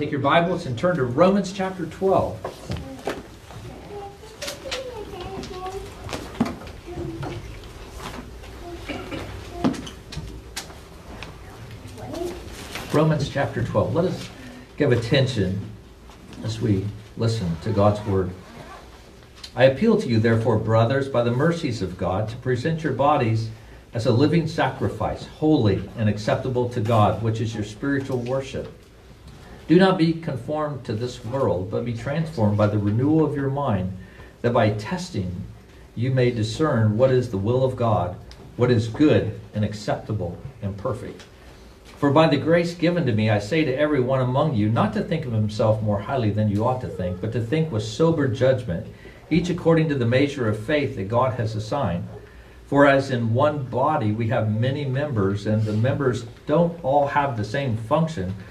take your Bibles and turn to Romans chapter 12. Romans chapter 12. Let us give attention as we listen to God's word. I appeal to you, therefore, brothers, by the mercies of God, to present your bodies as a living sacrifice, holy and acceptable to God, which is your spiritual worship. Do not be conformed to this world, but be transformed by the renewal of your mind, that by testing you may discern what is the will of God, what is good and acceptable and perfect. For by the grace given to me, I say to every one among you, not to think of himself more highly than you ought to think, but to think with sober judgment, each according to the measure of faith that God has assigned. For as in one body we have many members, and the members don't all have the same function,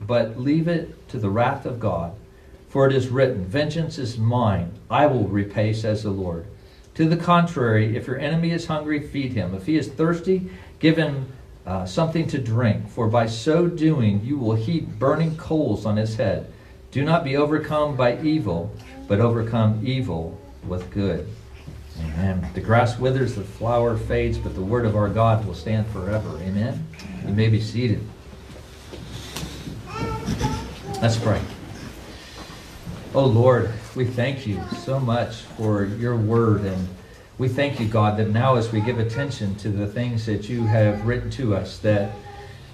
but leave it to the wrath of God. For it is written, Vengeance is mine, I will repay, says the Lord. To the contrary, if your enemy is hungry, feed him. If he is thirsty, give him uh, something to drink, for by so doing you will heap burning coals on his head. Do not be overcome by evil, but overcome evil with good. Amen. The grass withers, the flower fades, but the word of our God will stand forever. Amen. You may be seated. Let's pray. Oh Lord, we thank you so much for your word and we thank you, God, that now as we give attention to the things that you have written to us, that,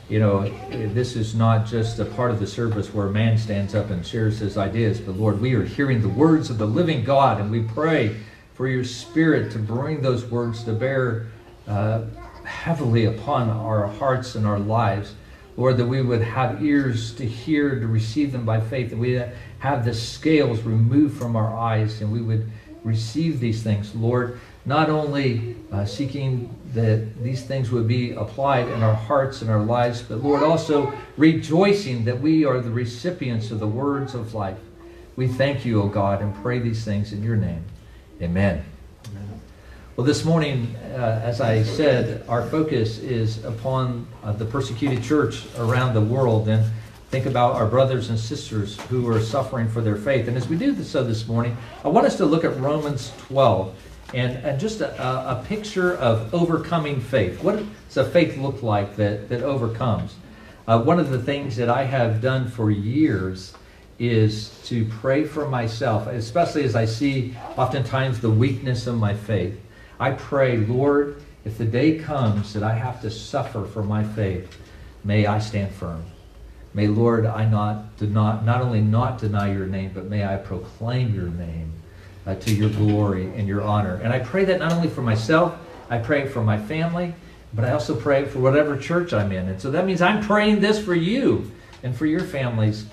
you know, this is not just a part of the service where man stands up and shares his ideas, but Lord, we are hearing the words of the living God, and we pray for your Spirit to bring those words to bear uh, heavily upon our hearts and our lives. Lord, that we would have ears to hear, to receive them by faith, that we have the scales removed from our eyes, and we would receive these things. Lord, not only uh, seeking that these things would be applied in our hearts and our lives, but Lord, also rejoicing that we are the recipients of the words of life. We thank you, O God, and pray these things in your name. Amen. Well, this morning, uh, as I said, our focus is upon uh, the persecuted church around the world and think about our brothers and sisters who are suffering for their faith. And as we do so this morning, I want us to look at Romans 12 and, and just a, a picture of overcoming faith. What does a faith look like that, that overcomes? Uh, one of the things that I have done for years is to pray for myself, especially as I see oftentimes the weakness of my faith. I pray, Lord, if the day comes that I have to suffer for my faith, may I stand firm. May, Lord, I not, not, not only not deny your name, but may I proclaim your name uh, to your glory and your honor. And I pray that not only for myself, I pray for my family, but I also pray for whatever church I'm in. And so that means I'm praying this for you and for your families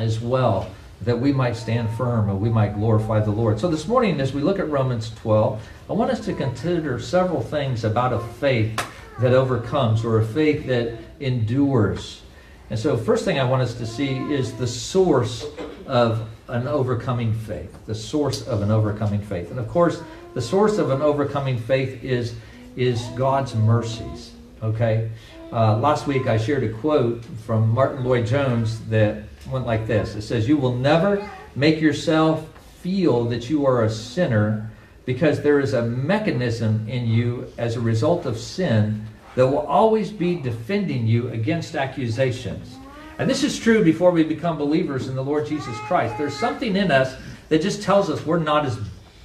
as well, that we might stand firm and we might glorify the Lord. So this morning, as we look at Romans 12, I want us to consider several things about a faith that overcomes or a faith that endures. And so, first thing I want us to see is the source of an overcoming faith, the source of an overcoming faith. And of course, the source of an overcoming faith is, is God's mercies. Okay? Uh, last week I shared a quote from Martyn Lloyd-Jones that went like this It says, You will never make yourself feel that you are a sinner because there is a mechanism in you as a result of sin that will always be defending you against accusations. And this is true before we become believers in the Lord Jesus Christ. There's something in us that just tells us we're not as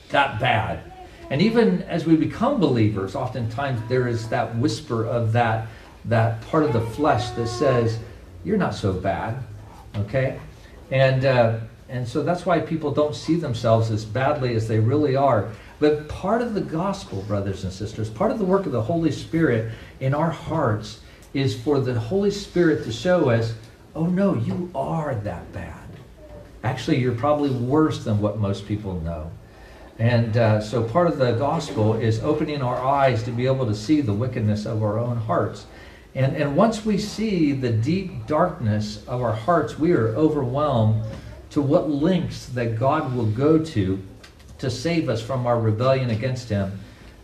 that bad. And even as we become believers, oftentimes there is that whisper of that, that part of the flesh that says, You're not so bad. Okay? And, uh, and so that's why people don't see themselves as badly as they really are. But part of the gospel, brothers and sisters, part of the work of the Holy Spirit in our hearts is for the Holy Spirit to show us oh no, you are that bad. Actually, you're probably worse than what most people know. And uh, so part of the gospel is opening our eyes to be able to see the wickedness of our own hearts. And, and once we see the deep darkness of our hearts, we are overwhelmed to what lengths that God will go to to save us from our rebellion against Him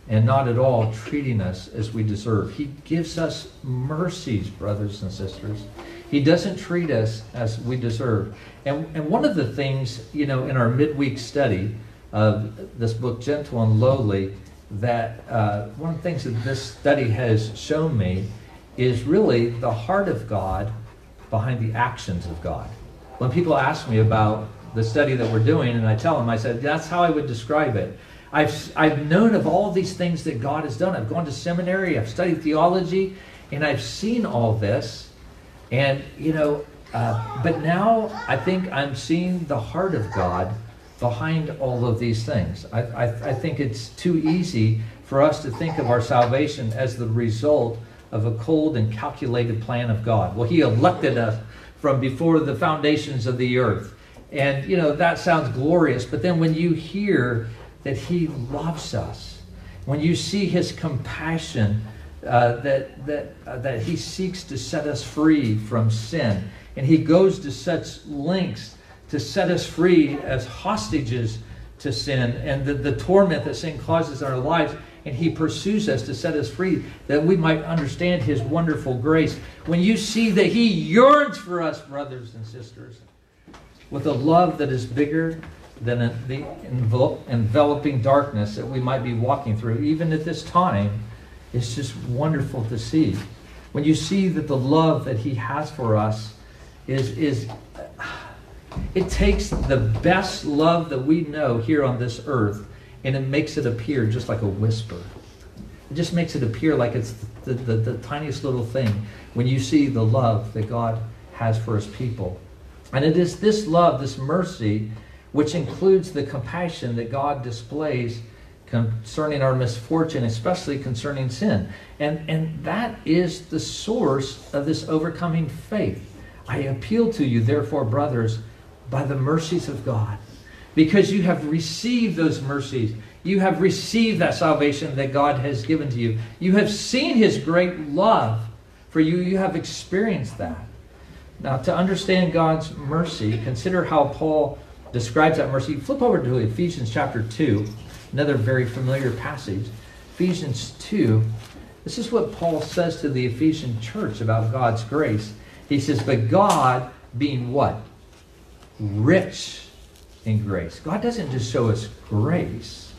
and not at all treating us as we deserve. He gives us mercies, brothers and sisters. He doesn't treat us as we deserve. And, and one of the things, you know, in our midweek study of this book, Gentle and Lowly, that uh, one of the things that this study has shown me is really the heart of God behind the actions of God. When people ask me about the study that we're doing, and I tell them, I said, that's how I would describe it. I've, I've known of all these things that God has done. I've gone to seminary, I've studied theology, and I've seen all this. And, you know, uh, but now I think I'm seeing the heart of God behind all of these things. I, I, I, think it's too easy for us to think of our salvation as the result of a cold and calculated plan of God. Well, He elected us from before the foundations of the earth. And, you know, that sounds glorious. But then when you hear that He loves us, when you see His compassion, uh, that, that, uh, that he seeks to set us free from sin. And he goes to such lengths to set us free as hostages to sin and the, the torment that sin causes in our lives. And he pursues us to set us free that we might understand his wonderful grace. When you see that he yearns for us, brothers and sisters, with a love that is bigger than the enveloping darkness that we might be walking through, even at this time it's just wonderful to see. When you see that the love that He has for us is, is it takes the best love that we know here on this earth and it makes it appear just like a whisper. It just makes it appear like it's the, the, the tiniest little thing when you see the love that God has for His people. And it is this love, this mercy, which includes the compassion that God displays concerning our misfortune, especially concerning sin. And, and that is the source of this overcoming faith. I appeal to you, therefore, brothers, by the mercies of God, because you have received those mercies. You have received that salvation that God has given to you. You have seen His great love for you. You have experienced that. Now, to understand God's mercy, consider how Paul describes that mercy. Flip over to Ephesians chapter 2 another very familiar passage. Ephesians 2. This is what Paul says to the Ephesian church about God's grace. He says, But God being what? Rich in grace. God doesn't just show us grace,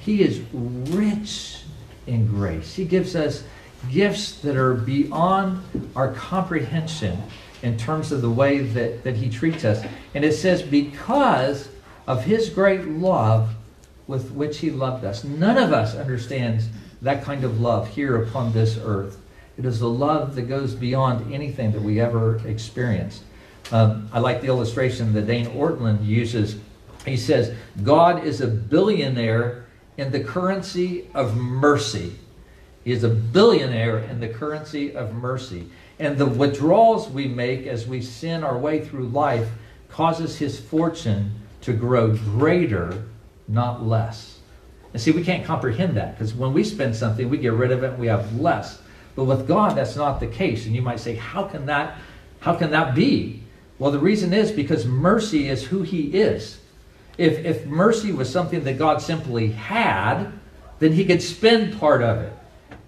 He is rich in grace. He gives us gifts that are beyond our comprehension in terms of the way that, that He treats us. And it says, Because of His great love, with which he loved us. None of us understands that kind of love here upon this earth. It is a love that goes beyond anything that we ever experienced. Um, I like the illustration that Dane Ortlund uses. He says, God is a billionaire in the currency of mercy. He is a billionaire in the currency of mercy. And the withdrawals we make as we sin our way through life causes his fortune to grow greater not less. And see, we can't comprehend that because when we spend something, we get rid of it, we have less. But with God, that's not the case. And you might say, how can that, how can that be? Well, the reason is because mercy is who he is. If, if mercy was something that God simply had, then he could spend part of it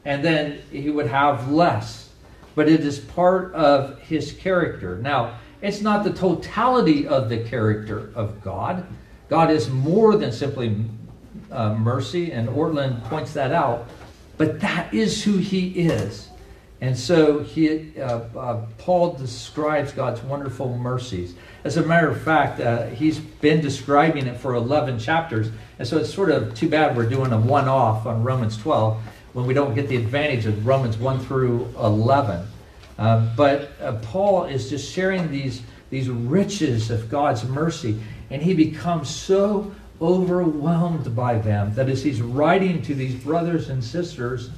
and then he would have less. But it is part of his character. Now, it's not the totality of the character of God. God is more than simply uh, mercy, and Ortlund points that out. But that is who he is. And so he, uh, uh, Paul describes God's wonderful mercies. As a matter of fact, uh, he's been describing it for 11 chapters. And so it's sort of too bad we're doing a one off on Romans 12 when we don't get the advantage of Romans 1 through 11. Um, but uh, Paul is just sharing these, these riches of God's mercy, and he becomes so overwhelmed by them that as he's writing to these brothers and sisters,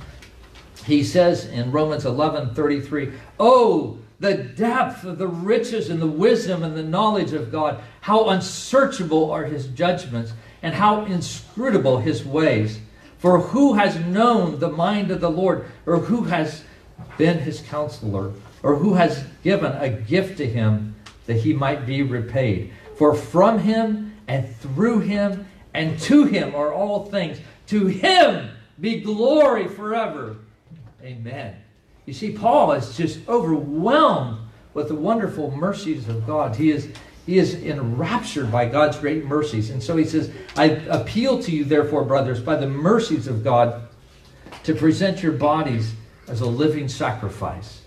he says in Romans 11 33, Oh, the depth of the riches and the wisdom and the knowledge of God, how unsearchable are his judgments, and how inscrutable his ways. For who has known the mind of the Lord, or who has been his counselor, or who has given a gift to him that he might be repaid? For from him and through him and to him are all things. To him be glory forever. Amen. You see, Paul is just overwhelmed with the wonderful mercies of God. He is he is enraptured by God's great mercies. And so he says, I appeal to you, therefore, brothers, by the mercies of God, to present your bodies as a living sacrifice.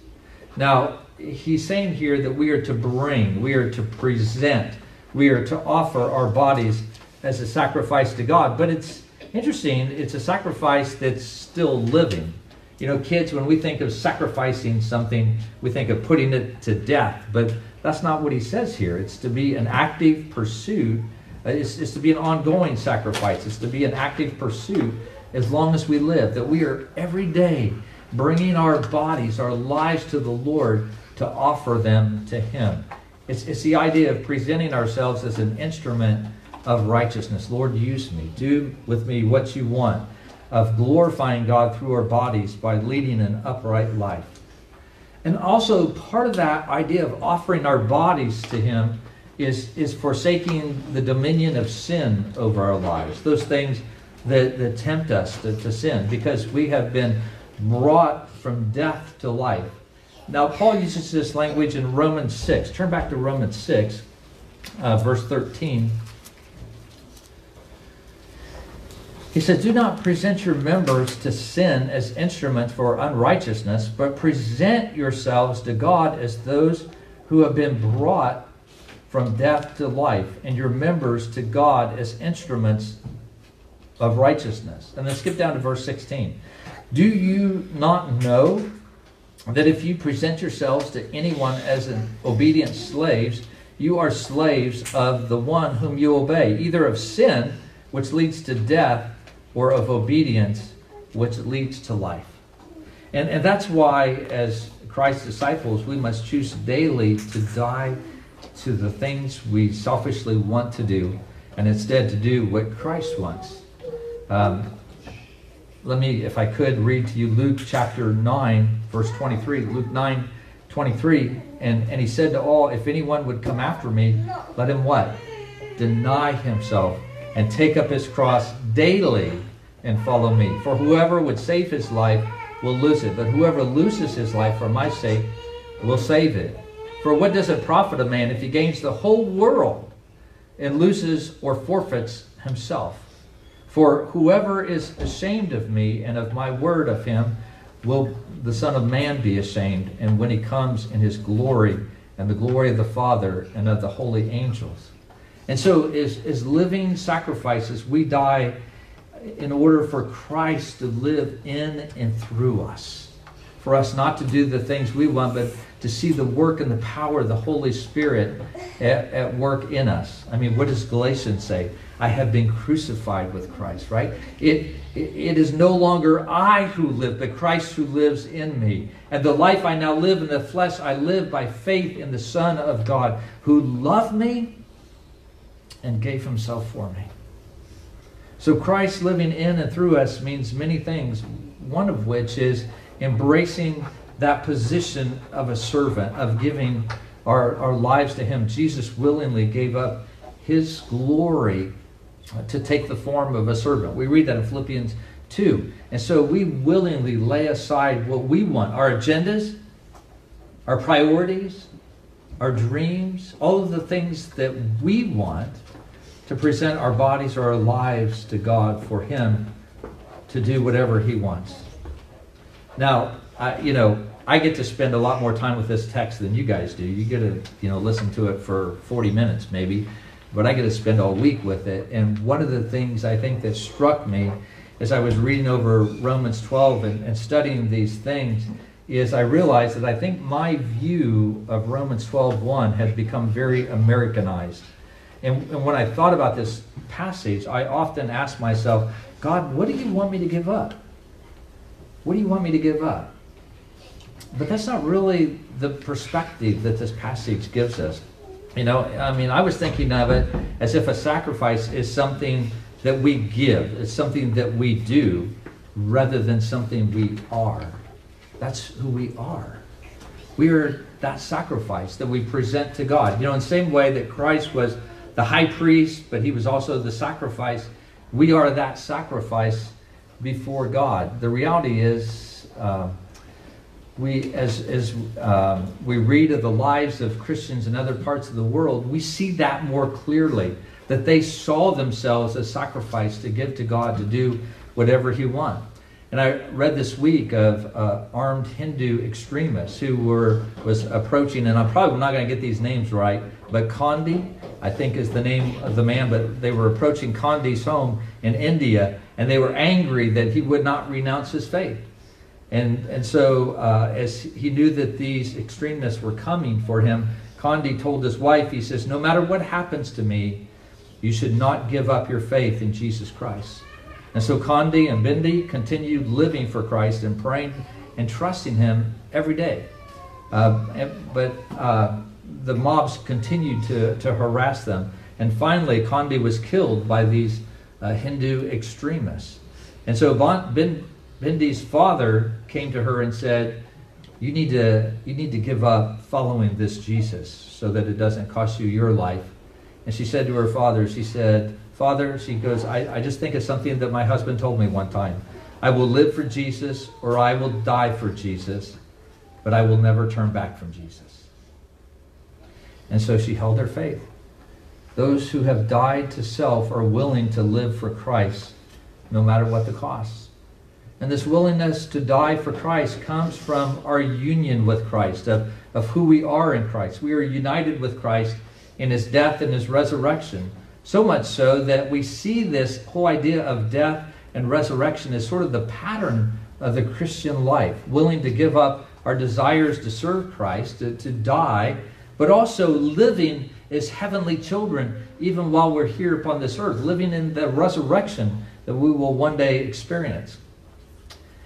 Now, he's saying here that we are to bring, we are to present, we are to offer our bodies as a sacrifice to God. But it's interesting, it's a sacrifice that's still living. You know, kids, when we think of sacrificing something, we think of putting it to death. But that's not what he says here. It's to be an active pursuit. Uh, it's, it's to be an ongoing sacrifice. It's to be an active pursuit as long as we live. That we are every day bringing our bodies, our lives to the Lord to offer them to Him. It's, it's the idea of presenting ourselves as an instrument of righteousness. Lord, use me. Do with me what you want. Of glorifying God through our bodies by leading an upright life. And also, part of that idea of offering our bodies to Him is, is forsaking the dominion of sin over our lives, those things that, that tempt us to, to sin, because we have been brought from death to life. Now, Paul uses this language in Romans 6. Turn back to Romans 6, uh, verse 13. He says, Do not present your members to sin as instruments for unrighteousness, but present yourselves to God as those who have been brought from death to life, and your members to God as instruments of righteousness. And then skip down to verse 16. Do you not know that if you present yourselves to anyone as an obedient slaves, you are slaves of the one whom you obey, either of sin, which leads to death, or of obedience, which leads to life. And, and that's why, as Christ's disciples, we must choose daily to die to the things we selfishly want to do and instead to do what Christ wants. Um, let me, if I could, read to you Luke chapter 9, verse 23. Luke 9, 23. And, and he said to all, If anyone would come after me, let him what? Deny himself and take up his cross daily and follow me. For whoever would save his life will lose it, but whoever loses his life for my sake will save it. For what does it profit a man if he gains the whole world and loses or forfeits himself? For whoever is ashamed of me and of my word of him will the Son of Man be ashamed, and when he comes in his glory and the glory of the Father and of the holy angels. And so, as, as living sacrifices, we die in order for Christ to live in and through us. For us not to do the things we want, but to see the work and the power of the Holy Spirit at, at work in us. I mean, what does Galatians say? I have been crucified with Christ, right? It, it is no longer I who live, but Christ who lives in me. And the life I now live in the flesh, I live by faith in the Son of God, who loved me and gave himself for me. So Christ living in and through us means many things, one of which is embracing that position of a servant, of giving our, our lives to Him. Jesus willingly gave up His glory to take the form of a servant. We read that in Philippians 2. And so we willingly lay aside what we want our agendas, our priorities, our dreams, all of the things that we want to present our bodies or our lives to God for Him to do whatever He wants. Now, I, you know, I get to spend a lot more time with this text than you guys do. You get to, you know, listen to it for 40 minutes maybe, but I get to spend all week with it. And one of the things I think that struck me as I was reading over Romans 12 and, and studying these things is I realized that I think my view of Romans 12:1 has become very Americanized. And, and when I thought about this passage, I often asked myself, God, what do you want me to give up? What do you want me to give up? But that's not really the perspective that this passage gives us. You know, I mean, I was thinking of it as if a sacrifice is something that we give, it's something that we do rather than something we are. That's who we are. We are that sacrifice that we present to God. You know, in the same way that Christ was the high priest, but he was also the sacrifice, we are that sacrifice before God. The reality is, uh, we as as um, we read of the lives of Christians in other parts of the world, we see that more clearly. That they saw themselves as sacrifice to give to God to do whatever He want. And I read this week of uh, armed Hindu extremists who were was approaching, and I'm probably not going to get these names right, but Gandhi, I think is the name of the man, but they were approaching Gandhi's home in India, and they were angry that he would not renounce his faith. And, and so, uh, as he knew that these extremists were coming for him, Gandhi told his wife, he says, No matter what happens to me, you should not give up your faith in Jesus Christ. And so Gandhi and Bindi continued living for Christ and praying and trusting Him every day. Uh, but uh, the mobs continued to, to harass them. And finally, Gandhi was killed by these uh, Hindu extremists. And so Bin, Bindi's father came to her and said, you need, to, you need to give up following this Jesus so that it doesn't cost you your life. And she said to her father, she said, Father, she goes, I, I just think of something that my husband told me one time. I will live for Jesus or I will die for Jesus, but I will never turn back from Jesus. And so she held her faith. Those who have died to self are willing to live for Christ, no matter what the cost. And this willingness to die for Christ comes from our union with Christ, of, of who we are in Christ. We are united with Christ in his death and his resurrection. So much so that we see this whole idea of death and resurrection as sort of the pattern of the Christian life, willing to give up our desires to serve Christ, to, to die, but also living as heavenly children even while we're here upon this earth, living in the resurrection that we will one day experience.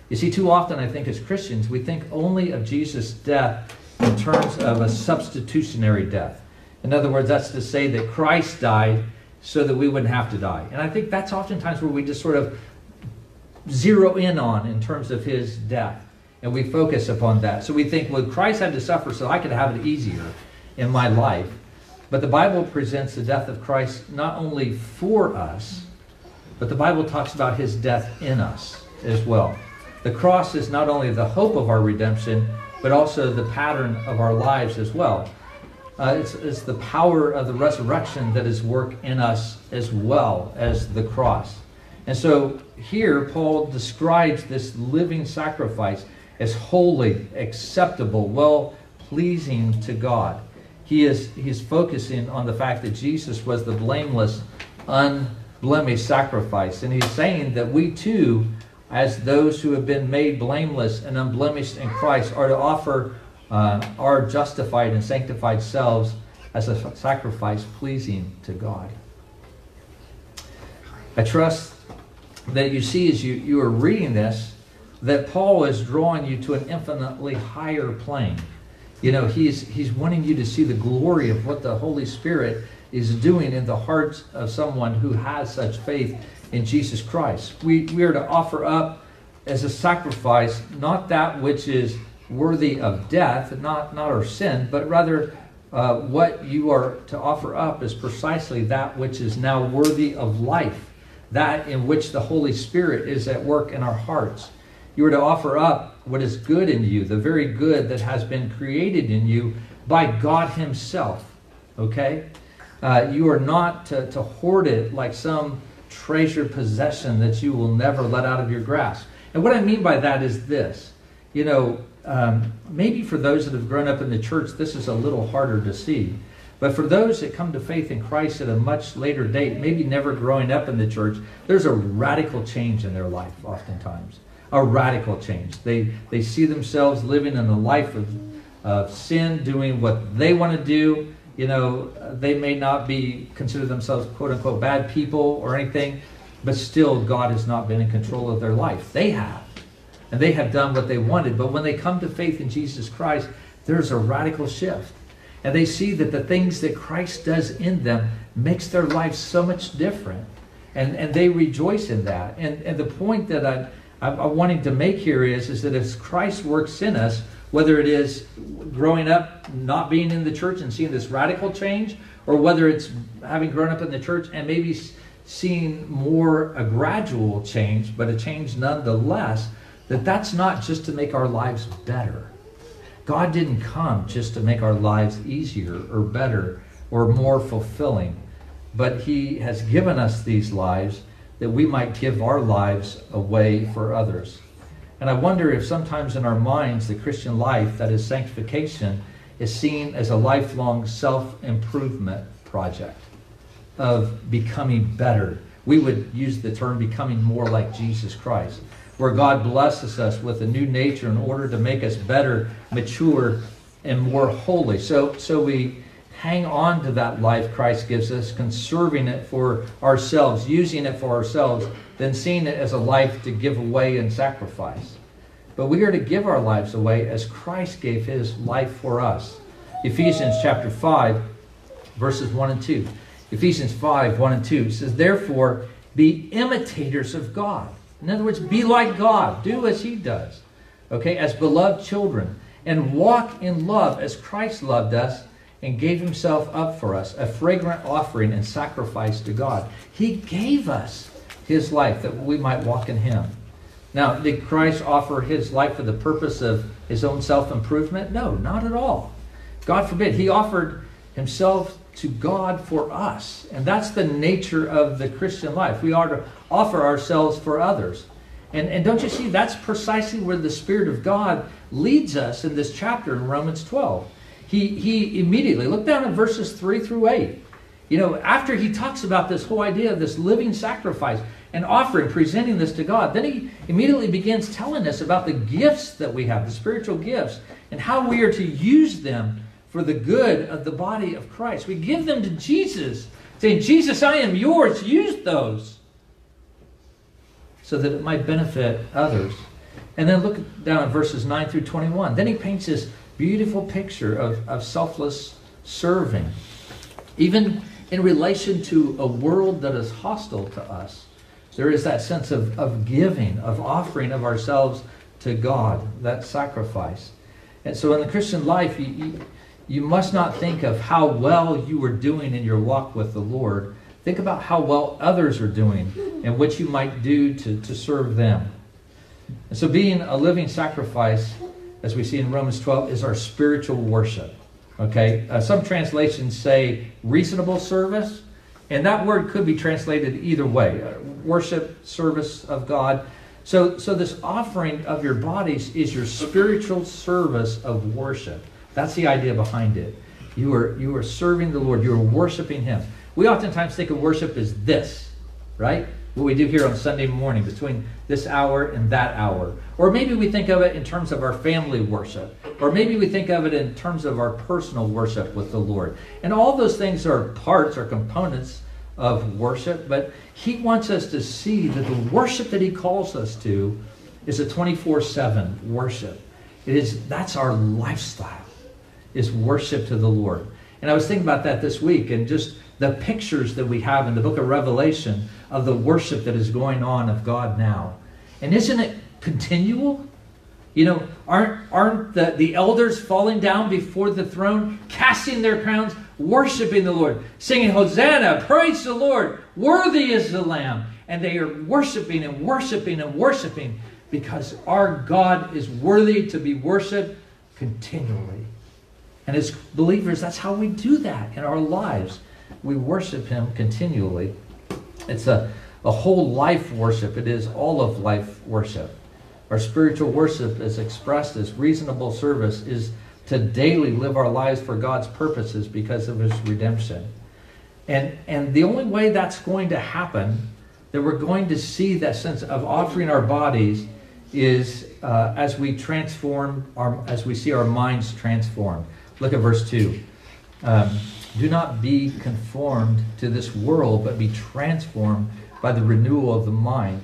You see, too often, I think, as Christians, we think only of Jesus' death in terms of a substitutionary death. In other words, that's to say that Christ died so that we wouldn't have to die. And I think that's oftentimes where we just sort of zero in on in terms of his death. And we focus upon that. So we think, well, Christ had to suffer so I could have it easier in my life. But the Bible presents the death of Christ not only for us, but the Bible talks about his death in us as well. The cross is not only the hope of our redemption, but also the pattern of our lives as well. Uh, it's, it's the power of the resurrection that is work in us as well as the cross. And so here, Paul describes this living sacrifice as holy, acceptable, well pleasing to God. He is, he is focusing on the fact that Jesus was the blameless, unblemished sacrifice. And he's saying that we too, as those who have been made blameless and unblemished in Christ, are to offer uh, our justified and sanctified selves as a sacrifice pleasing to God. I trust that you see as you, you are reading this that Paul is drawing you to an infinitely higher plane. You know, he's, he's wanting you to see the glory of what the Holy Spirit is doing in the hearts of someone who has such faith in Jesus Christ. We, we are to offer up as a sacrifice not that which is worthy of death, not, not our sin, but rather uh, what you are to offer up is precisely that which is now worthy of life, that in which the Holy Spirit is at work in our hearts. You are to offer up what is good in you, the very good that has been created in you by God Himself. Okay? Uh, you are not to, to hoard it like some treasured possession that you will never let out of your grasp. And what I mean by that is this you know, um, maybe for those that have grown up in the church, this is a little harder to see. But for those that come to faith in Christ at a much later date, maybe never growing up in the church, there's a radical change in their life, oftentimes. A radical change. They, they see themselves living in a life of, of sin, doing what they want to do. You know, they may not be consider themselves quote unquote bad people or anything, but still God has not been in control of their life. They have and they have done what they wanted. But when they come to faith in Jesus Christ, there's a radical shift. And they see that the things that Christ does in them makes their life so much different. And, and they rejoice in that. And, and the point that I, I'm, I'm wanting to make here is, is that as Christ works in us, whether it is growing up, not being in the church and seeing this radical change, or whether it's having grown up in the church and maybe seeing more a gradual change, but a change nonetheless, that that's not just to make our lives better. God didn't come just to make our lives easier or better or more fulfilling, but He has given us these lives that we might give our lives away for others. And I wonder if sometimes in our minds the Christian life, that is sanctification, is seen as a lifelong self improvement project of becoming better. We would use the term becoming more like Jesus Christ where God blesses us with a new nature in order to make us better, mature, and more holy. So, so we hang on to that life Christ gives us, conserving it for ourselves, using it for ourselves, then seeing it as a life to give away and sacrifice. But we are to give our lives away as Christ gave his life for us. Ephesians chapter 5, verses 1 and 2. Ephesians 5, 1 and 2 says, Therefore, be imitators of God in other words, be like God. Do as He does. Okay, as beloved children. And walk in love as Christ loved us and gave Himself up for us, a fragrant offering and sacrifice to God. He gave us His life that we might walk in Him. Now, did Christ offer His life for the purpose of His own self improvement? No, not at all. God forbid. He offered Himself to God for us. And that's the nature of the Christian life. We are to offer ourselves for others. And, and don't you see, that's precisely where the Spirit of God leads us in this chapter in Romans 12. He, he immediately, look down at verses 3 through 8. You know, after he talks about this whole idea of this living sacrifice and offering, presenting this to God, then he immediately begins telling us about the gifts that we have, the spiritual gifts, and how we are to use them for the good of the body of Christ. We give them to Jesus, saying, Jesus, I am yours. Use those so that it might benefit others. And then look down at verses 9 through 21. Then he paints this beautiful picture of, of selfless serving, even in relation to a world that is hostile to us. There is that sense of, of giving, of offering of ourselves to God, that sacrifice. And so in the Christian life, you, you, you must not think of how well you are doing in your walk with the Lord. Think about how well others are doing and what you might do to, to serve them. And so, being a living sacrifice, as we see in Romans 12, is our spiritual worship. Okay? Uh, some translations say reasonable service, and that word could be translated either way uh, worship, service of God. So, so, this offering of your bodies is your spiritual service of worship. That's the idea behind it. You are, you are serving the Lord, you are worshiping Him. We oftentimes think of worship as this, right? What we do here on Sunday morning between this hour and that hour. Or maybe we think of it in terms of our family worship. Or maybe we think of it in terms of our personal worship with the Lord. And all those things are parts or components of worship, but He wants us to see that the worship that He calls us to is a 24 7 worship. It is, that's our lifestyle is worship to the Lord. And I was thinking about that this week and just the pictures that we have in the book of Revelation of the worship that is going on of God now. And isn't it continual? You know, aren't, aren't the, the elders falling down before the throne, casting their crowns, worshiping the Lord, singing, Hosanna, praise the Lord, worthy is the Lamb. And they are worshiping and worshiping and worshiping because our God is worthy to be worshiped continually. And as believers, that's how we do that in our lives. We worship Him continually. It's a, a whole life worship, it is all of life worship. Our spiritual worship is expressed as reasonable service, is to daily live our lives for God's purposes because of His redemption. And, and the only way that's going to happen, that we're going to see that sense of offering our bodies, is uh, as we transform, our, as we see our minds transformed. Look at verse 2. Um, Do not be conformed to this world, but be transformed by the renewal of the mind.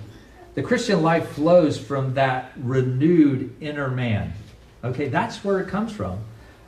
The Christian life flows from that renewed inner man. Okay, that's where it comes from.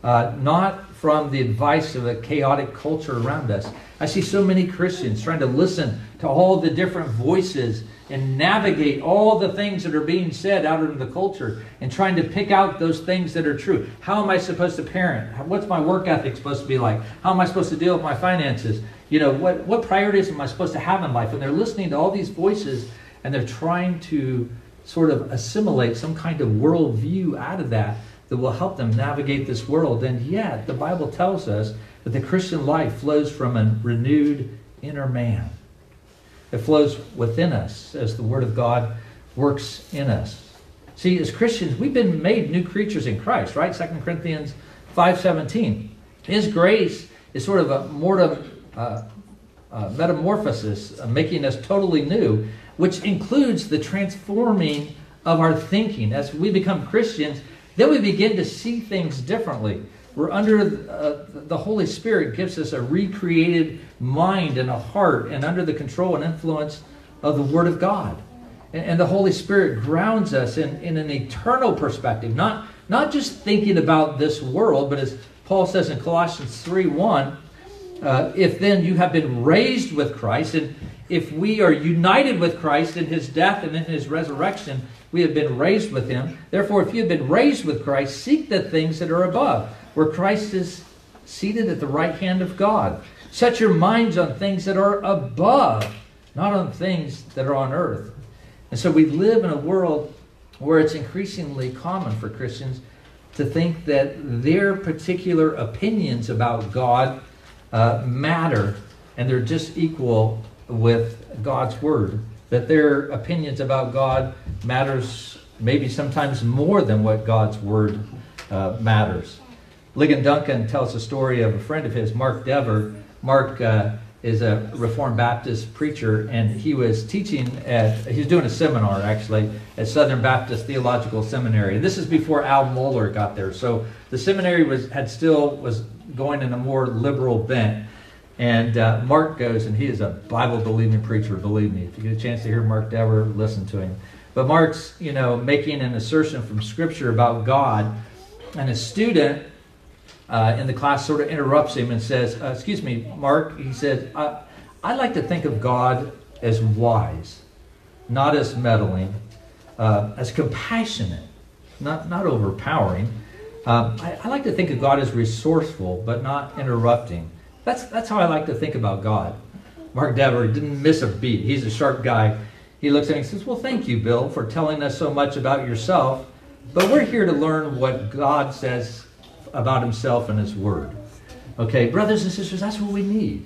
Uh, not from the advice of a chaotic culture around us. I see so many Christians trying to listen to all the different voices and navigate all the things that are being said out in the culture and trying to pick out those things that are true. How am I supposed to parent? What's my work ethic supposed to be like? How am I supposed to deal with my finances? You know, what, what priorities am I supposed to have in life? And they're listening to all these voices and they're trying to sort of assimilate some kind of worldview out of that that will help them navigate this world. And yet, the Bible tells us that the Christian life flows from a renewed inner man. It flows within us as the Word of God works in us. See, as Christians, we've been made new creatures in Christ, right? 2 Corinthians 5.17. His grace is sort of a mortem, uh, uh, metamorphosis, uh, making us totally new, which includes the transforming of our thinking. As we become Christians, then we begin to see things differently. We're under uh, the Holy Spirit gives us a recreated mind and a heart, and under the control and influence of the Word of God. And, and the Holy Spirit grounds us in, in an eternal perspective, not, not just thinking about this world, but as Paul says in Colossians 3 1, uh, if then you have been raised with Christ, and if we are united with Christ in his death and in his resurrection, we have been raised with him. Therefore, if you have been raised with Christ, seek the things that are above where Christ is seated at the right hand of God. Set your minds on things that are above, not on things that are on earth. And so we live in a world where it's increasingly common for Christians to think that their particular opinions about God uh, matter and they're just equal with God's word. That their opinions about God matters maybe sometimes more than what God's word uh, matters. Ligon Duncan tells a story of a friend of his, Mark Dever. Mark uh, is a Reformed Baptist preacher, and he was teaching at, he was doing a seminar actually at Southern Baptist Theological Seminary. This is before Al Mohler got there. So the seminary was, had still, was going in a more liberal bent. And uh, Mark goes, and he is a Bible believing preacher, believe me. If you get a chance to hear Mark Dever, listen to him. But Mark's, you know, making an assertion from Scripture about God, and a student uh, in the class sort of interrupts him and says, uh, Excuse me, Mark, he said, I, I like to think of God as wise, not as meddling, uh, as compassionate, not, not overpowering. Um, I, I, like to think of God as resourceful, but not interrupting. That's, that's how I like to think about God. Mark Dever didn't miss a beat. He's a sharp guy. He looks at me and says, Well, thank you, Bill, for telling us so much about yourself. But we're here to learn what God says about himself and his word. Okay, brothers and sisters, that's what we need.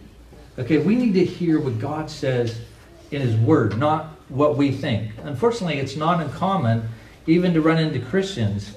Okay, we need to hear what God says in his word, not what we think. Unfortunately, it's not uncommon even to run into Christians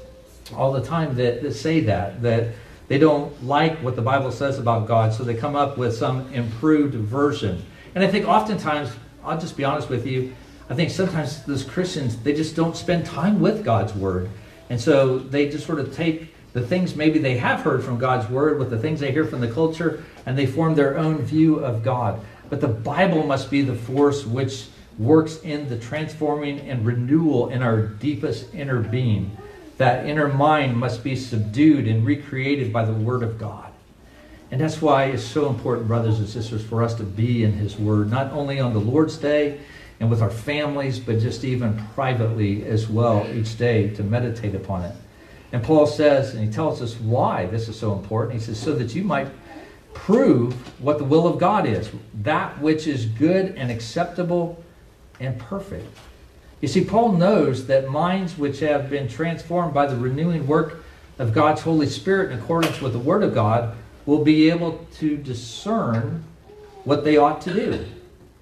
all the time that, that say that, that they don't like what the Bible says about God, so they come up with some improved version. And I think oftentimes, I'll just be honest with you, I think sometimes those Christians, they just don't spend time with God's word. And so they just sort of take the things maybe they have heard from God's word with the things they hear from the culture, and they form their own view of God. But the Bible must be the force which works in the transforming and renewal in our deepest inner being. That inner mind must be subdued and recreated by the Word of God. And that's why it's so important, brothers and sisters, for us to be in His Word, not only on the Lord's Day and with our families, but just even privately as well each day to meditate upon it. And Paul says, and he tells us why this is so important. He says, so that you might prove what the will of God is, that which is good and acceptable and perfect. You see, Paul knows that minds which have been transformed by the renewing work of God's Holy Spirit in accordance with the Word of God will be able to discern what they ought to do.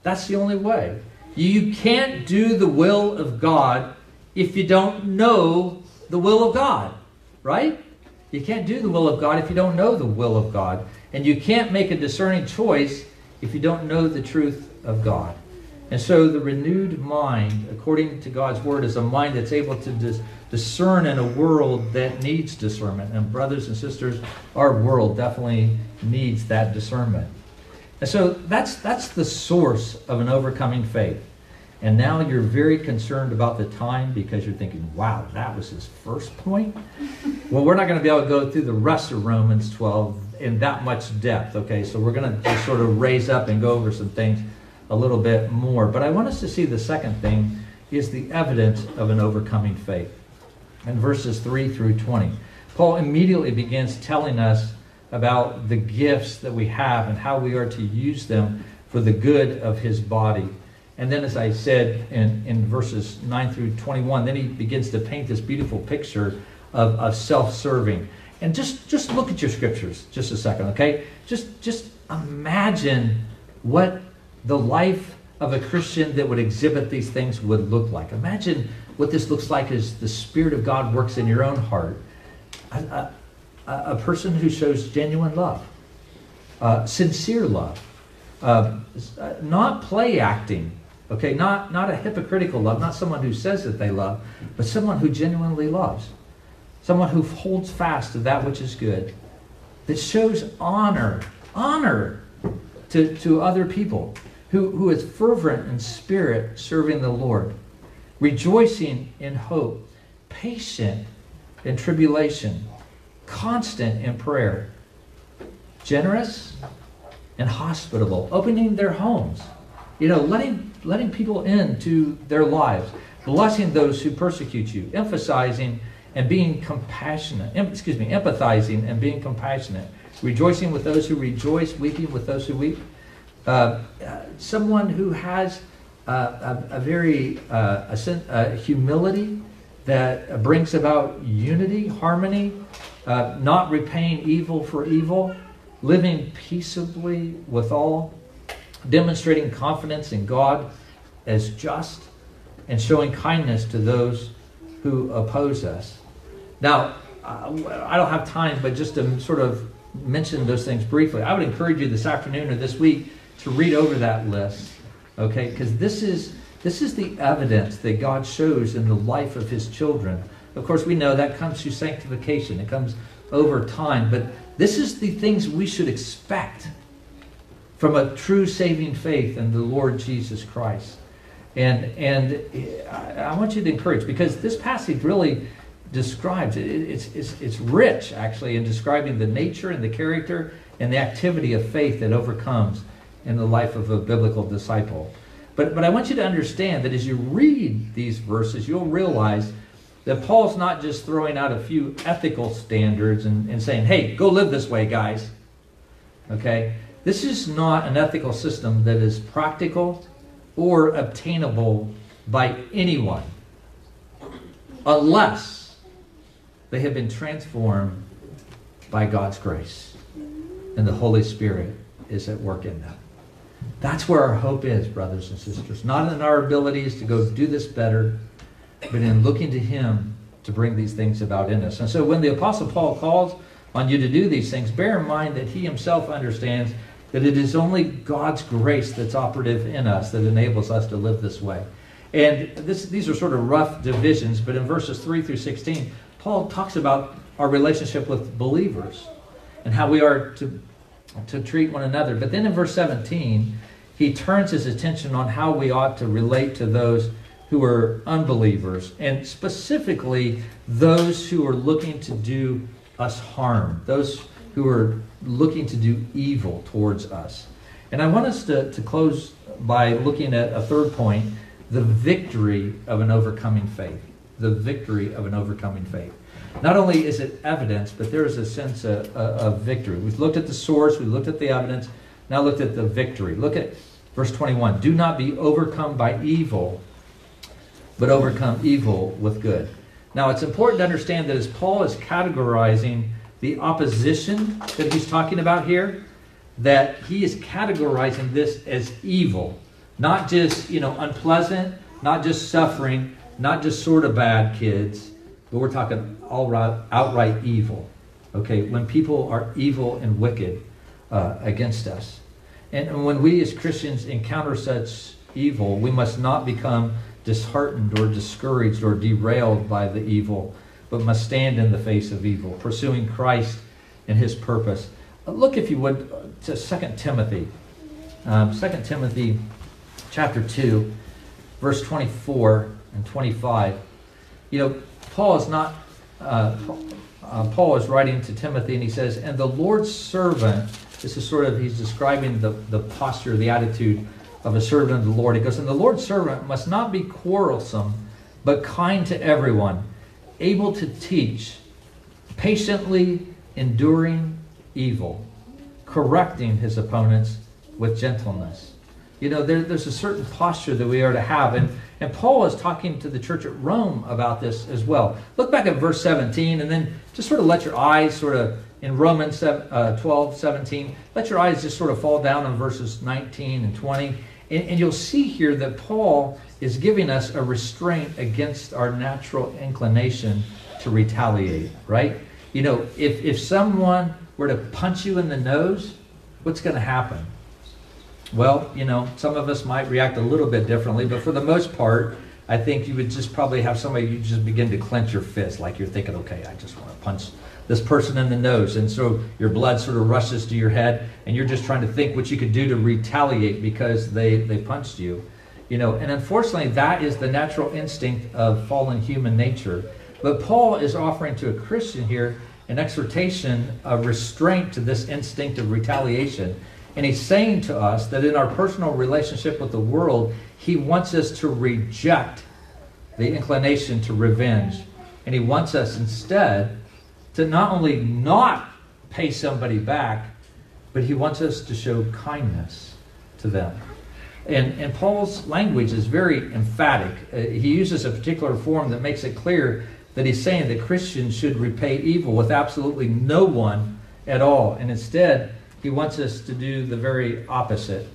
That's the only way. You can't do the will of God if you don't know the will of God, right? You can't do the will of God if you don't know the will of God. And you can't make a discerning choice if you don't know the truth of God. And so the renewed mind, according to God's word, is a mind that's able to dis- discern in a world that needs discernment. And brothers and sisters, our world definitely needs that discernment. And so that's that's the source of an overcoming faith. And now you're very concerned about the time because you're thinking, wow, that was his first point? well, we're not going to be able to go through the rest of Romans 12 in that much depth, okay? So we're going to just sort of raise up and go over some things a little bit more. But I want us to see the second thing is the evidence of an overcoming faith. In verses 3 through 20, Paul immediately begins telling us about the gifts that we have and how we are to use them for the good of his body. And then, as I said in, in verses 9 through 21, then he begins to paint this beautiful picture of, of self serving. And just, just look at your scriptures just a second, okay? Just, just imagine what the life of a Christian that would exhibit these things would look like. Imagine what this looks like as the Spirit of God works in your own heart. A, a, a person who shows genuine love, uh, sincere love, uh, not play acting, okay, not, not a hypocritical love, not someone who says that they love, but someone who genuinely loves, someone who holds fast to that which is good, that shows honor, honor to, to other people who, who is fervent in spirit serving the Lord, rejoicing in hope, patient in tribulation, constant in prayer, generous and hospitable, opening their homes, you know, letting, letting people into their lives, blessing those who persecute you, emphasizing and being compassionate, em, excuse me, empathizing and being compassionate, rejoicing with those who rejoice, weeping with those who weep uh, someone who has uh, a, a, very uh, a, a humility that brings about unity, harmony, uh, not repaying evil for evil, living peaceably with all, demonstrating confidence in God as just, and showing kindness to those who oppose us. Now, I don't have time, but just to sort of mention those things briefly, I would encourage you this afternoon or this week to read over that list, okay? Because this is this is the evidence that God shows in the life of His children. Of course, we know that comes through sanctification. It comes over time, but this is the things we should expect from a true saving faith in the Lord Jesus Christ. And and I want you to encourage because this passage really describes it. It's, it's, it's rich actually in describing the nature and the character and the activity of faith that overcomes in the life of a biblical disciple. But, but I want you to understand that as you read these verses, you'll realize that Paul's not just throwing out a few ethical standards and, and saying, hey, go live this way, guys. Okay? This is not an ethical system that is practical or obtainable by anyone unless they have been transformed by God's grace and the Holy Spirit is at work in them. That's where our hope is, brothers and sisters. Not in our abilities to go do this better, but in looking to Him to bring these things about in us. And so when the Apostle Paul calls on you to do these things, bear in mind that he himself understands that it is only God's grace that's operative in us that enables us to live this way. And this, these are sort of rough divisions, but in verses 3 through 16, Paul talks about our relationship with believers and how we are to to treat one another. But then in verse 17, he turns his attention on how we ought to relate to those who are unbelievers, and specifically those who are looking to do us harm, those who are looking to do evil towards us. And I want us to, to close by looking at a third point the victory of an overcoming faith. The victory of an overcoming faith. Not only is it evidence, but there is a sense of, of victory. We've looked at the source, we've looked at the evidence, now looked at the victory. Look at verse 21. Do not be overcome by evil, but overcome evil with good. Now, it's important to understand that as Paul is categorizing the opposition that he's talking about here, that he is categorizing this as evil, not just, you know, unpleasant, not just suffering, not just sort of bad kids, but we're talking all right, outright evil. Okay, when people are evil and wicked uh, against us. And when we as Christians encounter such evil, we must not become disheartened or discouraged or derailed by the evil, but must stand in the face of evil, pursuing Christ and his purpose. Look, if you would, to 2 Timothy. Um, 2 Timothy chapter 2, verse 24 and 25. You know, Paul is not, uh, uh, Paul is writing to Timothy and he says, And the Lord's servant this is sort of, he's describing the, the posture, the attitude of a servant of the Lord. He goes, And the Lord's servant must not be quarrelsome, but kind to everyone, able to teach, patiently enduring evil, correcting his opponents with gentleness. You know, there, there's a certain posture that we are to have. And, and Paul is talking to the church at Rome about this as well. Look back at verse 17 and then just sort of let your eyes sort of in Romans uh, 12, 17. Let your eyes just sort of fall down on verses 19 and 20. And, and you'll see here that Paul is giving us a restraint against our natural inclination to retaliate, right? You know, if, if someone were to punch you in the nose, what's going to happen? Well, you know, some of us might react a little bit differently, but for the most part, I think you would just probably have somebody you just begin to clench your fist, like you're thinking, okay, I just want to punch this person in the nose. And so your blood sort of rushes to your head, and you're just trying to think what you could do to retaliate because they, they punched you. You know, and unfortunately, that is the natural instinct of fallen human nature. But Paul is offering to a Christian here an exhortation of restraint to this instinct of retaliation. And he's saying to us that in our personal relationship with the world, he wants us to reject the inclination to revenge. And he wants us instead to not only not pay somebody back, but he wants us to show kindness to them. And, and Paul's language is very emphatic. Uh, he uses a particular form that makes it clear that he's saying that Christians should repay evil with absolutely no one at all. And instead, he wants us to do the very opposite.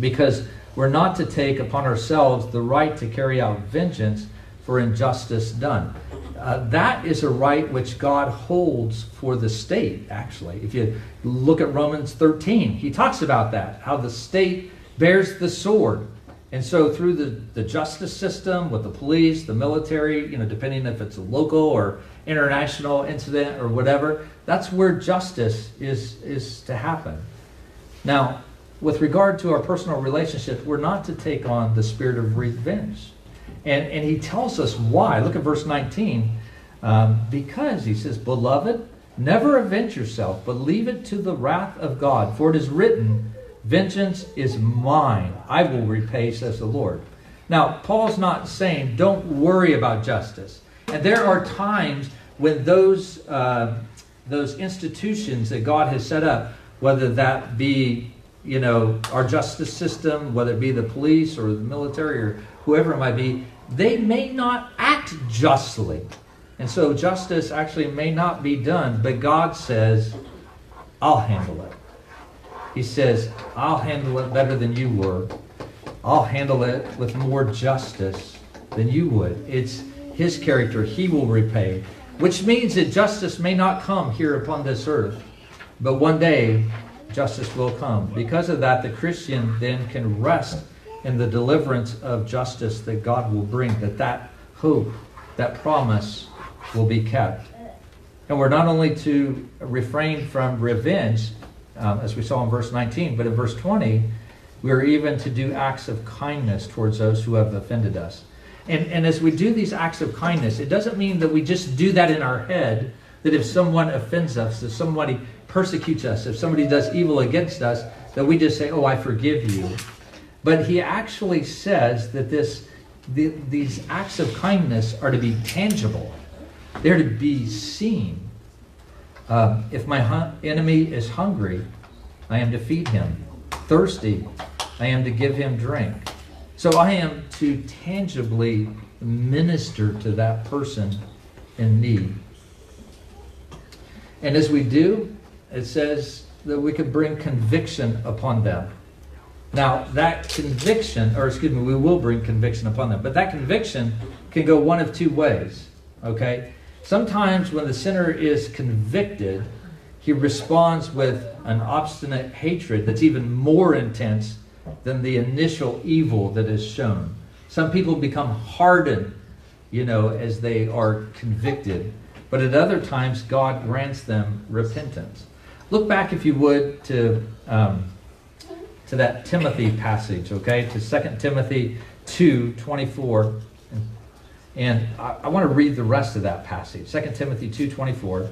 Because we're not to take upon ourselves the right to carry out vengeance for injustice done. Uh, that is a right which God holds for the state, actually. If you look at Romans 13, he talks about that, how the state bears the sword. And so, through the, the justice system, with the police, the military, you know, depending if it's a local or international incident or whatever, that's where justice is, is to happen. Now, with regard to our personal relationship, we're not to take on the spirit of revenge. And, and he tells us why. Look at verse 19. Um, because, he says, Beloved, never avenge yourself, but leave it to the wrath of God. For it is written, Vengeance is mine. I will repay, says the Lord. Now, Paul's not saying don't worry about justice. And there are times when those, uh, those institutions that God has set up, whether that be you know, our justice system, whether it be the police or the military or whoever it might be, they may not act justly. And so justice actually may not be done, but God says, I'll handle it. He says, I'll handle it better than you were. I'll handle it with more justice than you would. It's his character. He will repay. Which means that justice may not come here upon this earth, but one day justice will come. Because of that, the Christian then can rest in the deliverance of justice that God will bring, that that hope, that promise will be kept. And we're not only to refrain from revenge, um, as we saw in verse 19, but in verse 20, we are even to do acts of kindness towards those who have offended us. And, and as we do these acts of kindness, it doesn't mean that we just do that in our head, that if someone offends us, if somebody persecutes us, if somebody does evil against us, that we just say, Oh, I forgive you. But he actually says that this the, these acts of kindness are to be tangible, they're to be seen. Uh, if my enemy is hungry, I am to feed him. Thirsty, I am to give him drink. So I am to tangibly minister to that person in need. And as we do, it says that we could bring conviction upon them. Now, that conviction, or excuse me, we will bring conviction upon them, but that conviction can go one of two ways, okay? Sometimes when the sinner is convicted, he responds with an obstinate hatred that's even more intense than the initial evil that is shown. Some people become hardened, you know, as they are convicted, but at other times, God grants them repentance. Look back, if you would, to. Um, to that Timothy passage, okay, to 2 Timothy 2 24. And I, I want to read the rest of that passage. 2 Timothy 2 24.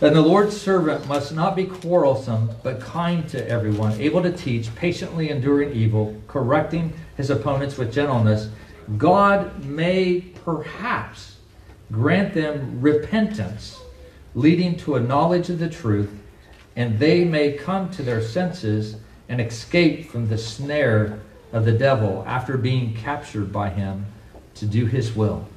And the Lord's servant must not be quarrelsome, but kind to everyone, able to teach, patiently enduring evil, correcting his opponents with gentleness. God may perhaps grant them repentance, leading to a knowledge of the truth, and they may come to their senses and escape from the snare of the devil after being captured by him to do his will.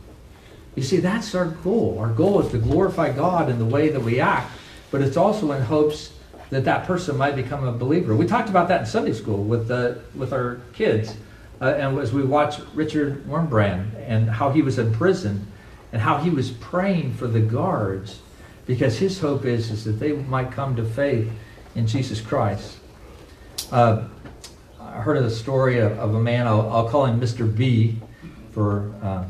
You see, that's our goal. Our goal is to glorify God in the way that we act, but it's also in hopes that that person might become a believer. We talked about that in Sunday school with the, with our kids, uh, and as we watched Richard Wurmbrand and how he was in prison and how he was praying for the guards because his hope is, is that they might come to faith in Jesus Christ. Uh, I heard of the story of, of a man, I'll, I'll, call him Mr. B for uh,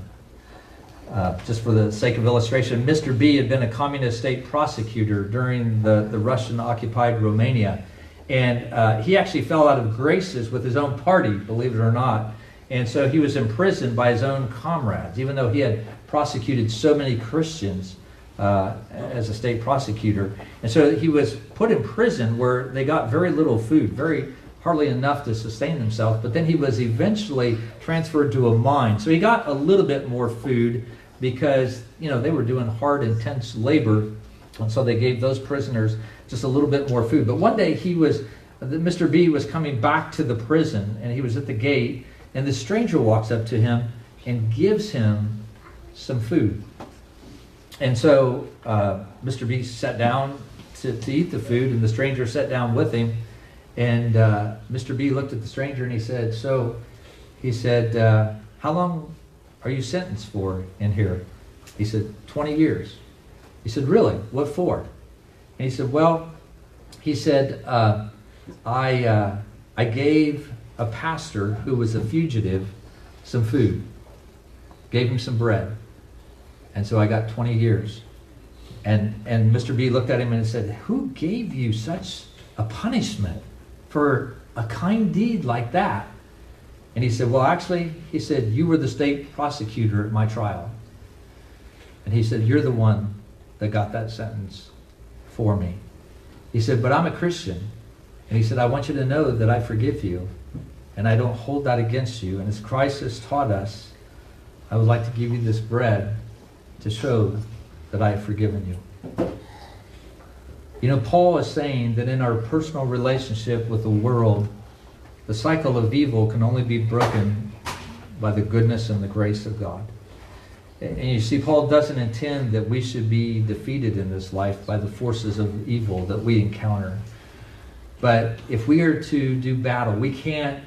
uh, just for the sake of illustration. Mr. B had been a communist state prosecutor during the, the Russian occupied Romania. And uh, he actually fell out of graces with his own party, believe it or not. And so he was imprisoned by his own comrades, even though he had prosecuted so many Christians uh, as a state prosecutor. And so he was put in prison where they got very little food, very hardly enough to sustain themselves. But then he was eventually transferred to a mine. So he got a little bit more food because, you know, they were doing hard, intense labor. And so they gave those prisoners just a little bit more food. But one day he was, Mr. B was coming back to the prison and he was at the gate. And the stranger walks up to him and gives him some food. And so uh, Mr. B sat down to, to eat the food, and the stranger sat down with him. And uh, Mr. B looked at the stranger and he said, So, he said, uh, How long are you sentenced for in here? He said, 20 years. He said, Really? What for? And he said, Well, he said, uh, I, uh, I gave a pastor who was a fugitive some food, gave him some bread. And so I got 20 years. And, and Mr. B looked at him and said, Who gave you such a punishment for a kind deed like that? And he said, Well, actually, he said, You were the state prosecutor at my trial. And he said, You're the one that got that sentence for me. He said, But I'm a Christian. And he said, I want you to know that I forgive you and I don't hold that against you. And as Christ has taught us, I would like to give you this bread to show that I have forgiven you. You know, Paul is saying that in our personal relationship with the world, the cycle of evil can only be broken by the goodness and the grace of God. And you see, Paul doesn't intend that we should be defeated in this life by the forces of evil that we encounter. But if we are to do battle, we can't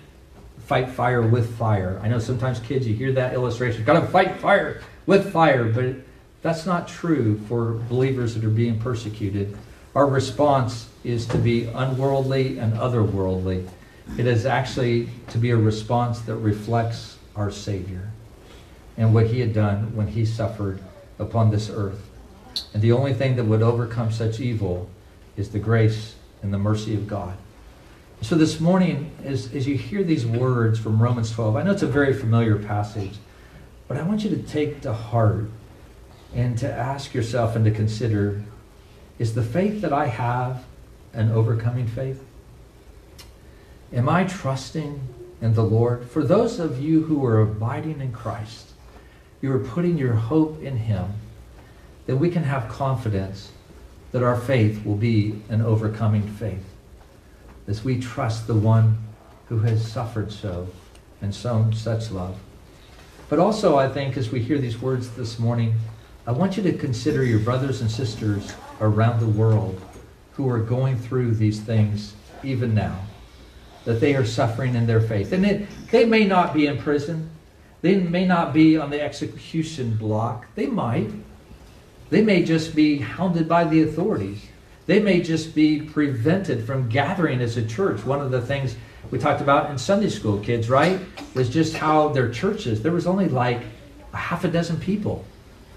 fight fire with fire. I know sometimes kids, you hear that illustration, got to fight fire with fire, but that's not true for believers that are being persecuted. Our response is to be unworldly and otherworldly. It is actually to be a response that reflects our Savior and what He had done when He suffered upon this earth. And the only thing that would overcome such evil is the grace and the mercy of God. So this morning, as, as you hear these words from Romans 12, I know it's a very familiar passage, but I want you to take to heart and to ask yourself and to consider is the faith that I have an overcoming faith? Am I trusting in the Lord. For those of you who are abiding in Christ, you are putting your hope in Him, then we can have confidence that our faith will be an overcoming faith. As we trust the one who has suffered so and shown such love. But also, I think, as we hear these words this morning, I want you to consider your brothers and sisters around the world who are going through these things even now, that they are suffering in their faith. And it, they may not be in prison, they may not be on the execution block, they might. They may just be hounded by the authorities. They may just be prevented from gathering as a church. One of the things we talked about in Sunday school, kids, right? Was just how their churches, there was only like a half a dozen people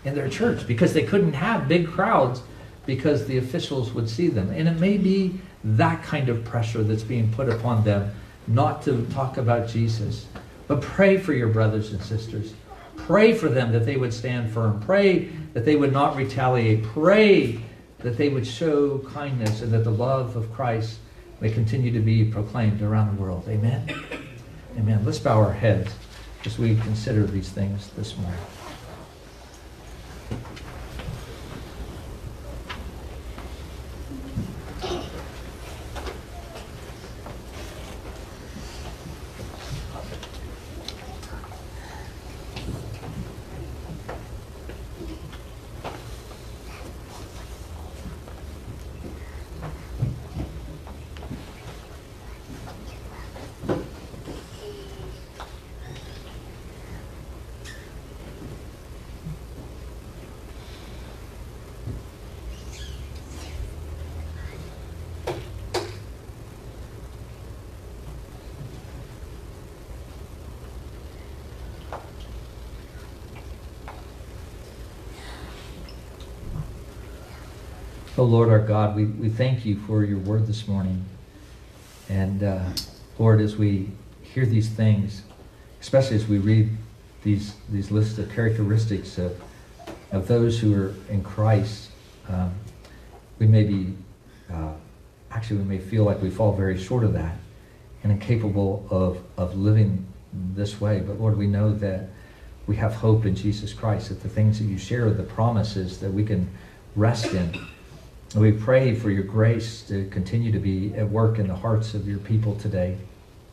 in their church because they couldn't have big crowds because the officials would see them. And it may be that kind of pressure that's being put upon them not to talk about Jesus. But pray for your brothers and sisters. Pray for them that they would stand firm. Pray that they would not retaliate. Pray that they would show kindness and that the love of Christ may continue to be proclaimed around the world. Amen? Amen. Let's bow our heads as we consider these things this morning. Oh Lord our God, we, we thank you for your word this morning. And uh, Lord, as we hear these things, especially as we read these, these lists of characteristics of, of those who are in Christ, um, we may be, uh, actually, we may feel like we fall very short of that and incapable of, of living this way. But Lord, we know that we have hope in Jesus Christ, that the things that you share, the promises that we can rest in. We pray for your grace to continue to be at work in the hearts of your people today.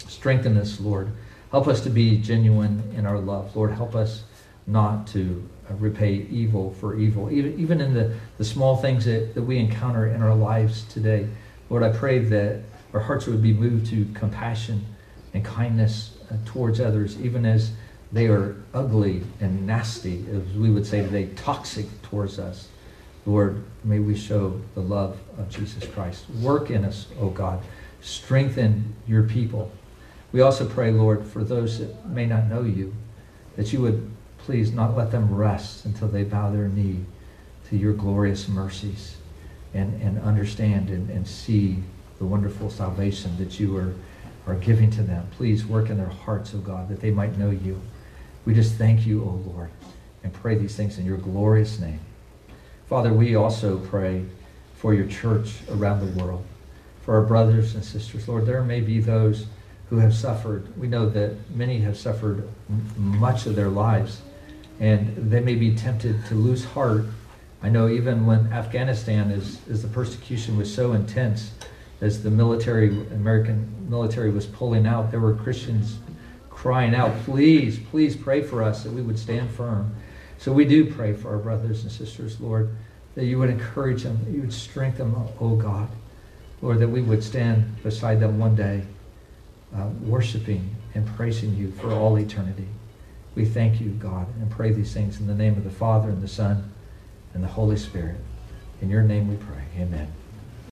Strengthen us, Lord. Help us to be genuine in our love. Lord, help us not to repay evil for evil, even, even in the, the small things that, that we encounter in our lives today. Lord, I pray that our hearts would be moved to compassion and kindness uh, towards others, even as they are ugly and nasty, as we would say today, toxic towards us. Lord, may we show the love of Jesus Christ. Work in us, O God. Strengthen your people. We also pray, Lord, for those that may not know you, that you would please not let them rest until they bow their knee to your glorious mercies and, and understand and, and see the wonderful salvation that you are, are giving to them. Please work in their hearts, O God, that they might know you. We just thank you, O Lord, and pray these things in your glorious name. Father, we also pray for your church around the world, for our brothers and sisters. Lord, there may be those who have suffered. We know that many have suffered much of their lives, and they may be tempted to lose heart. I know even when Afghanistan, is, as the persecution was so intense, as the military, American military was pulling out, there were Christians crying out, please, please pray for us that we would stand firm. So we do pray for our brothers and sisters, Lord, that you would encourage them, that you would strengthen them, oh God. Lord, that we would stand beside them one day, uh, worshiping and praising you for all eternity. We thank you, God, and pray these things in the name of the Father and the Son and the Holy Spirit. In your name we pray. Amen.